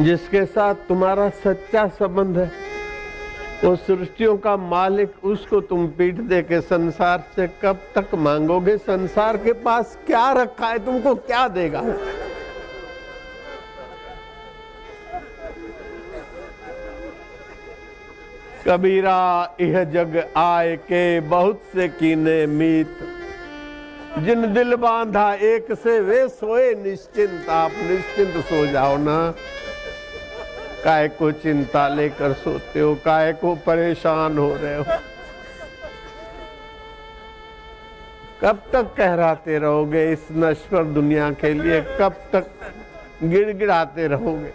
जिसके साथ तुम्हारा सच्चा संबंध है। वो सृष्टियों का मालिक, उसको तुम पीठ दे के संसार से कब तक मांगोगे? संसार के पास क्या रखा है? तुमको क्या देगा? कबीरा यह जग आए के बहुत से कीने मीत। जिन दिल बांधा, एक से वे सोए, निश्चिंत, आप निश्चिंत सो जाओ ना। काय को चिंता लेकर सोते हो, काय को परेशान हो रहे हो? कब तक कहराते रहोगे इस नश्वर दुनिया के लिए? कब तक गिड़गिड़ाते रहोगे?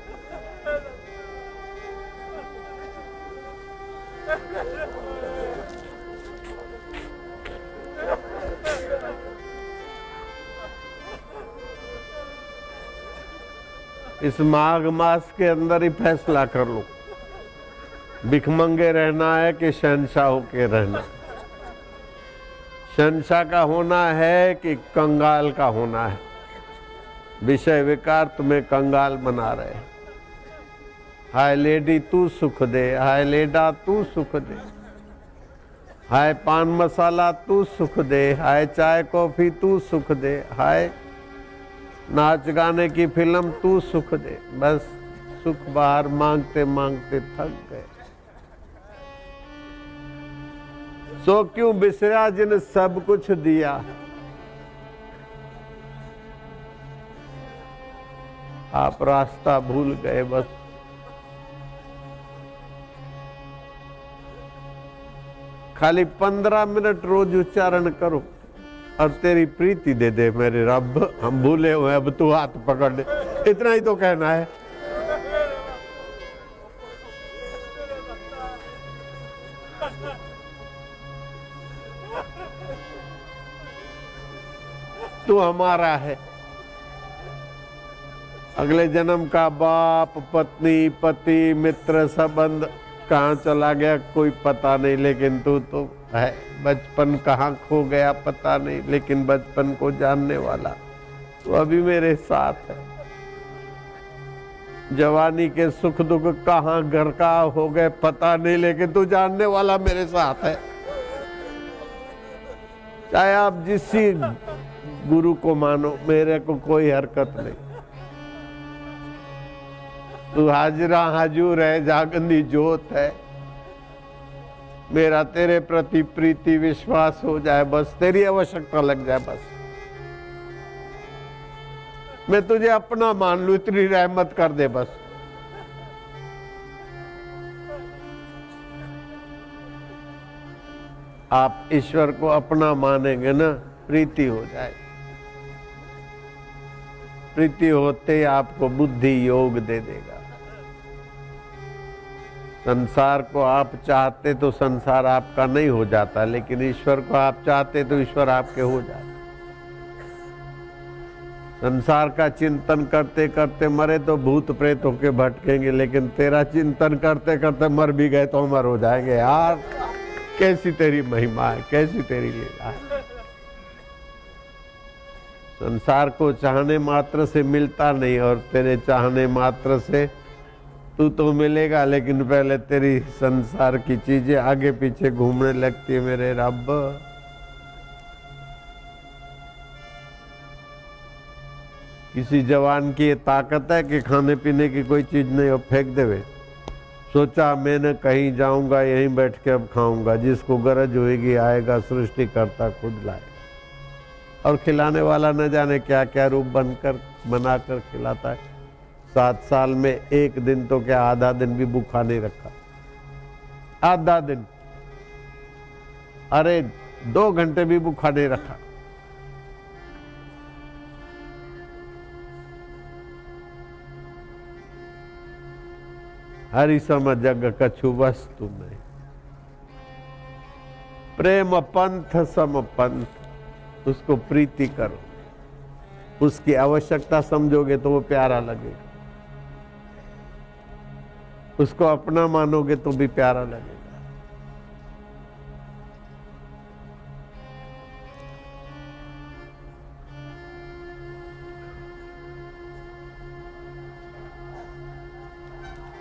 इस माघ मास के अंदर ही फैसला कर लो। भिखमंगे रहना है कि शहनशाह होके रहना शहनशाह का होना है कि कंगाल का होना है? विषय विकार तुम्हें कंगाल बना रहे हाय लेडी तू सुख दे, हाय लेडा तू सुख दे। हाय पान मसाला तू सुख दे, हाय चाय कॉफ़ी तू सुख दे, हाय नाच गाने की फ़िल्म तू सुख दे, बस सुख बाहर मांगते मांगते थक गए। सो क्यों बिसरा जिन सब कुछ दिया? आप रास्ता भूल गए बस। खाली पंद्रह मिनट रोज उच्चारण करो। और तेरी प्रीति दे दे मेरे रब। हम भूले हुए अब तू हाथ पकड़ ले। इतना ही तो कहना है। तू हमारा है। अगले जन्म का बाप, पत्नी, पति, मित्र, संबंध, कहाँ चला गया, कोई पता नहीं, लेकिन तू तो है। बचपन कहाँ खो गया पता नहीं, लेकिन बचपन को जानने वाला तो अभी मेरे साथ है। जवानी के सुख दुख कहाँ घर का हो गए पता नहीं, लेकिन तू जानने वाला मेरे साथ है। चाहे आप जिस गुरु को मानो, मेरे को कोई हरकत नहीं। तू हाजरा हाजूर है जागंदी जोत है। मेरा तेरे प्रति प्रीति विश्वास हो जाए, बस तेरी आवश्यकता लग जाए, बस। मैं तुझे अपना मान लू, इतनी रहमत कर दे, बस। आप ईश्वर को अपना मानेंगे ना, प्रीति हो जाए। प्रीति होते आपको बुद्धि योग दे देगा। संसार को आप चाहते तो संसार आपका नहीं हो जाता, लेकिन ईश्वर को आप चाहते तो ईश्वर आपके हो जाते। संसार का चिंतन करते करते मरे तो भूत प्रेत होके भटकेंगे, लेकिन तेरा चिंतन करते करते मर भी गए तो अमर हो जाएँगे। यार, कैसी तेरी महिमा है, कैसी तेरी लीला है। संसार को चाहने मात्र से मिलता नहीं, और तेरे चाहने मात्र से तू तो मिलेगा, लेकिन पहले तेरी संसार की चीज़ें आगे पीछे घूमने लगती है मेरे रब। किसी जवान की ये ताकत है कि खाने पीने की कोई चीज़ नहीं हो फेंक देवे। सोचा, मैंने कहीं जाऊँगा, यहीं बैठ के अब खाऊँगा। जिसको गरज होगी आएगा सृष्टि करता खुद लाए। और खिलाने वाला न जाने क्या क्या रूप बनकर, बनाकर खिलाता है। सात साल में एक दिन तो क्या आधा दिन भी भूखा नहीं रखा? आधा दिन। अरे, दो घंटे भी भूखा नहीं रखा। हरि सम जग कछु वस्तु में प्रेम पंथ सम पंथ, उसको प्रीति करो। उसकी आवश्यकता समझोगे तो वो प्यारा लगेगा। उसको अपना मानोगे तो भी प्यारा लगेगा।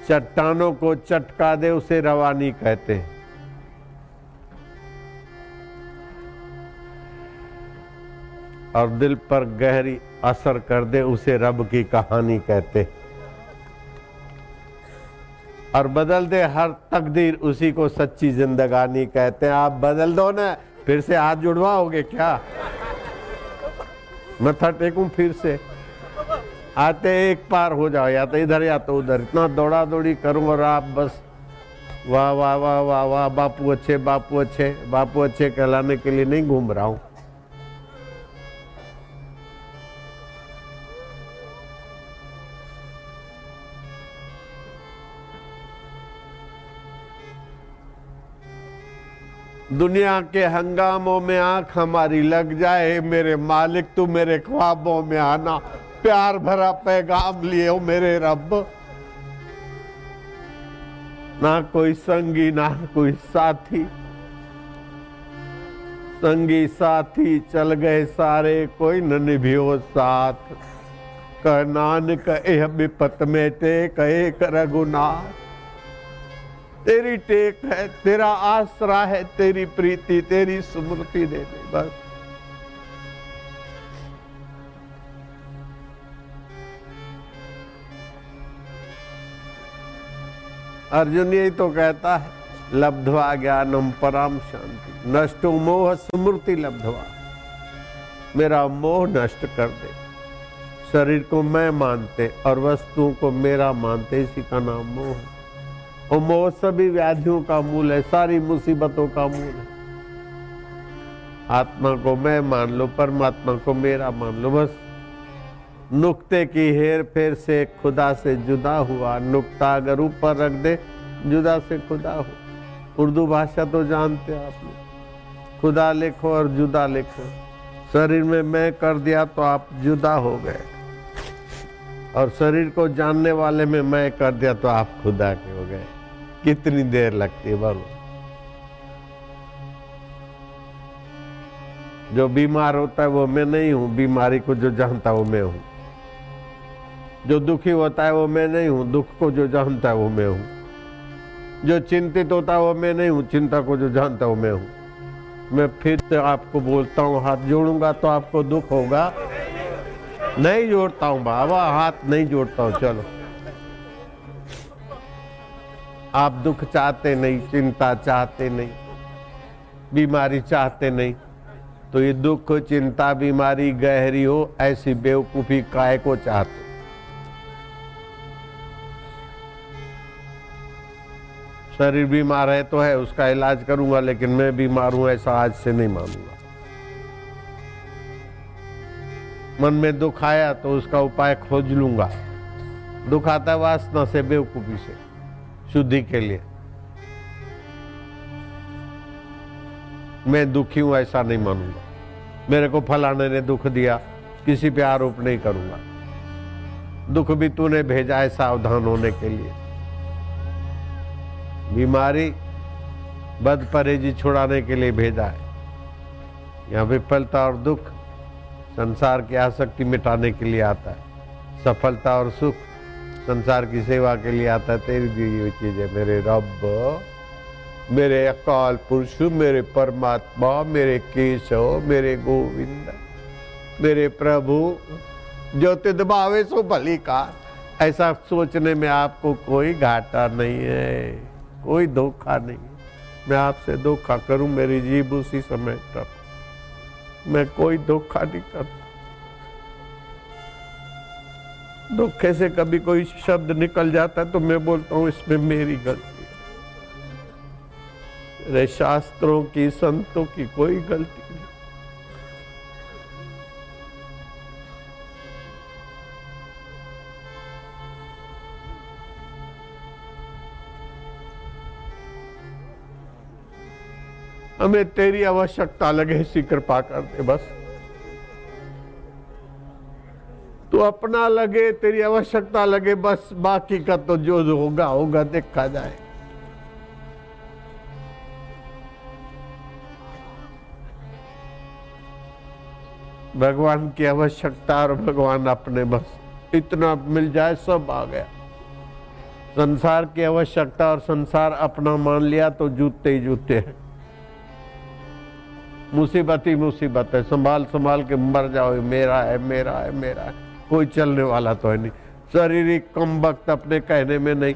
चट्टानों को चटका दे, उसे रवानी कहते हैं। और दिल पर गहरी असर कर दे, उसे रब की कहानी कहते और बदल दे हर तकदीर, उसी को सच्ची जिंदगानी कहते हैं। आप बदल दो ना, फिर से हाथ जुड़वाओगे क्या? मथा टेकूं फिर से। आते एक पार हो जाओ, या तो इधर, या तो उधर। इतना दौड़ा दौड़ी करूँ और आप बस, वाह वाह वाह वाह वाह, बापू अच्छे बापू अच्छे बापू अच्छे, कहलाने के लिए नहीं घूम रहा हूँ। दुनिया के हंगामों में आँख हमारी लग जाए, मेरे मालिक तू मेरे ख्वाबों में आना, प्यार भरा पैगाम लिए हो मेरे रब। ना कोई संगी, ना कोई साथी। संगी, साथी चल गए सारे, कोई न निभियो साथ। कह नानक, एह विपत में ते, कहे कर रघुनाथ। तेरी टेक है, तेरा आसरा है, तेरी प्रीति, तेरी स्मृति दे दे, बस। अर्जुन यही तो कहता है, लब्धवा ज्ञानम पराम शांति। नष्टो मोह स्मृति लब्धवा। मेरा मोह नष्ट कर दे। शरीर को मैं मानते, और वस्तुओं को मेरा मानते, इसी का नाम मोह है। और मोह सभी व्याधियों का मूल है, सारी मुसीबतों का मूल है। आत्मा को मैं मान लो, परमात्मा को मेरा मान लो, बस। नुक्ते की हेर फेर से खुदा से जुदा हुआ। नुक्ता अगर ऊपर रख दे, जुदा से खुदा हो। उर्दू भाषा तो जानते आप लोग। खुदा लिखो और जुदा लिखो। शरीर में मैं कर दिया तो आप जुदा हो गए। और शरीर को जानने वाले में मैं कर दिया तो आप खुदा के हो गए। कितनी देर लगती है? बोलो जो बीमार होता है वो मैं नहीं हूँ, बीमारी को जो जानता वो मैं हूँ। जो दुखी होता है वो मैं नहीं हूँ, दुख को जो जानता है वो मैं हूँ। जो चिंतित होता है वो मैं नहीं हूँ, चिंता को जो जानता वो मैं हूँ। मैं फिर से आपको बोलता हूँ, हाथ जोड़ूँगा तो आपको दुख होगा। नहीं जोड़ता हूँ बाबा, हाथ नहीं जोड़ता हूँ, चलो। आप दुख चाहते नहीं, चिंता चाहते नहीं, बीमारी चाहते नहीं तो ये दुख, चिंता, बीमारी, गहरी हो, ऐसी बेवकूफ़ी काय को चाहते? शरीर बीमार है तो है, उसका इलाज करूँगा, लेकिन मैं बीमार हूँ, ऐसा आज से नहीं मानूँगा। मन में दुख आया तो उसका उपाय खोज लूँगा। दुख आता है वासना से, बेवकूफ़ी से। शुद्धि के लिए। मैं दुखी हूँ, ऐसा नहीं मानूँगा। मेरे को फलाने ने दुख दिया, किसी पे आरोप नहीं करूँगा। दुख भी तूने भेजा है सावधान होने के लिए। बीमारी बद परहेजी छुड़ाने के लिए भेजा है। यहाँ विफलता और दुख संसार की आसक्ति मिटाने के लिए आता है। सफलता और सुख संसार की सेवा के लिए आता है, तेरी दी हुई चीज़ है मेरे रब, मेरे अकाल पुरुष, मेरे परमात्मा, मेरे केशव, मेरे गोविंद, मेरे प्रभु, जो तिदबावे सो भली का ऐसा सोचने में आपको कोई घाटा नहीं है, कोई धोखा नहीं मैं आपसे धोखा करूँ, मेरी जीव उसी समय तक। मैं कोई धोखा नहीं करता। धोखे से कभी कोई शब्द निकल जाता है तो मैं बोलता हूँ, इसमें मेरी गलती है। शास्त्रों की, संतों की कोई गलती नहीं। हमें तेरी आवश्यकता लगे इसी कृपा कर दे, बस। अपना लगे, तेरी आवश्यकता लगे, बस बाकी का तो जो जो होगा होगा, देखा जाए। भगवान की आवश्यकता और भगवान अपने बस, इतना मिल जाए, सब आ गया। संसार की आवश्यकता और संसार अपना मान लिया तो जूते ही जूते हैं। मुसीबत ही मुसीबत है संभाल संभाल के मर जाओ मेरा है मेरा है मेरा है। कोई चलने वाला तो है नहीं। शारीरिक कम वक्त अपने कहने में नहीं।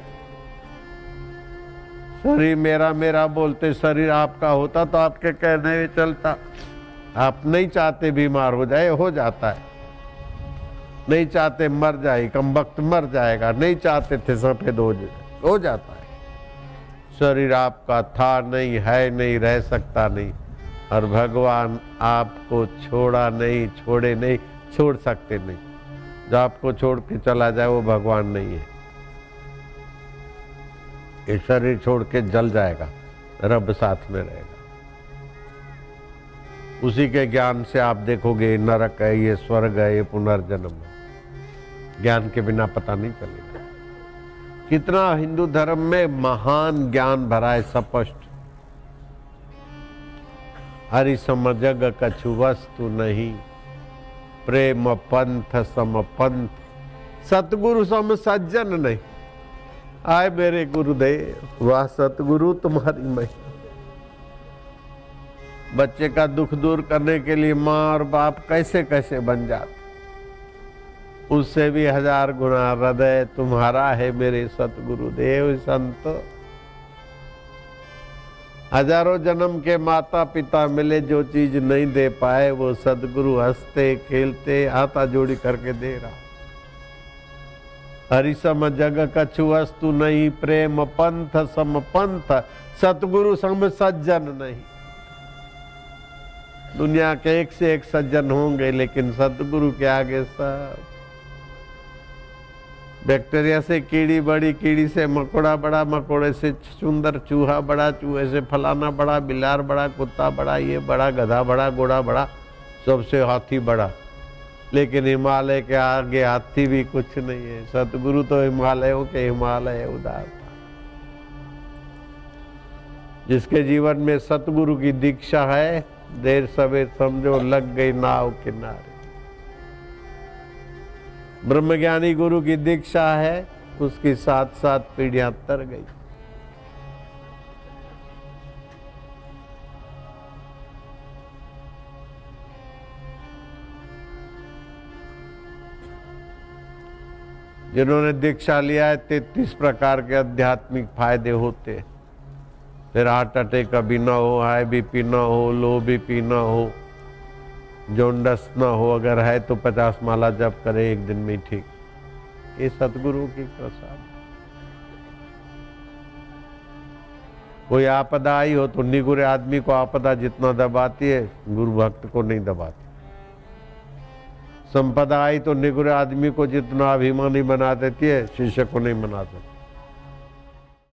शरीर मेरा मेरा बोलते शरीर आपका होता तो आपके कहने में चलता। आप नहीं चाहते बीमार हो जाए, हो जाता है। नहीं चाहते मर जाए, कम वक्त मर जाएगा। नहीं चाहते थे सफ़ेद हो जाए, हो जाता है। शरीर आपका था नहीं, है नहीं, रह सकता नहीं। और भगवान आपको छोड़ा नहीं, छोड़े नहीं, छोड़ सकते नहीं। जो आपको छोड़ के चला जाए, वो भगवान नहीं है। ये शरीर छोड़ के जल जाएगा, रब साथ में रहेगा। उसी के ज्ञान से आप देखोगे नरक है, ये स्वर्ग है, ये पुनर्जन्म है। ज्ञान के बिना पता नहीं चलेगा। कितना हिंदू धर्म में महान ज्ञान भरा है, स्पष्ट। हरि सम जग कछु वस्तु नहीं। प्रेम पंथ सम पंथ सतगुरु सम सज्जन नहीं। आए मेरे गुरुदेव, वाह सतगुरु तुम्हारी महिमा। बच्चे का दुख दूर करने के लिए माँ और बाप कैसे कैसे बन जाते? उससे भी हज़ार गुना हृदय तुम्हारा है मेरे सतगुरु देव संत। हज़ारों जन्म के माता पिता मिले, जो चीज़ नहीं दे पाए, वो सदगुरु हँसते, खेलते हाथा जोड़ी करके दे रहा। हरिसम जग कछु वस्तु नहीं, प्रेम पंथ सम पंथ, सतगुरु सम सज्जन नहीं। दुनिया के एक से एक सज्जन होंगे, लेकिन सतगुरु के आगे सब बैक्टीरिया से कीड़ी बड़ी, कीड़ी से मकोड़ा बड़ा, मकोड़े से सुंदर चूहा बड़ा, चूहे से फलाना बड़ा, बिलार बड़ा, कुत्ता बड़ा, ये बड़ा, गधा बड़ा, घोड़ा बड़ा, सबसे हाथी बड़ा। लेकिन हिमालय के आगे हाथी भी कुछ नहीं है। सतगुरु तो हिमालयों के हिमालय उदार। जिसके जीवन में सतगुरु की दीक्षा है, देर सवेर समझो लग गई नाव किनारे। ब्रह्मज्ञानी गुरु की दीक्षा है, उसकी साथ साथ पीढ़ियाँ तर गई। जिन्होंने दीक्षा लिया है, तैतीस प्रकार के आध्यात्मिक फ़ायदे होते फिर हार्ट अटैक कभी ना हो, हाई बीपी ना हो, लो बीपी ना हो जोंडस ना हो, अगर है तो पचास माला जप करे, एक दिन में ठीक। ये सतगुरु की प्रसाद। कोई आपदा आई हो तो निगुरे आदमी को आपदा जितना दबाती है, गुरु भक्त को नहीं दबाती। संपदा आई तो निगुरे आदमी को जितना अभिमानी बना देती है, शिष्य को नहीं बना सकती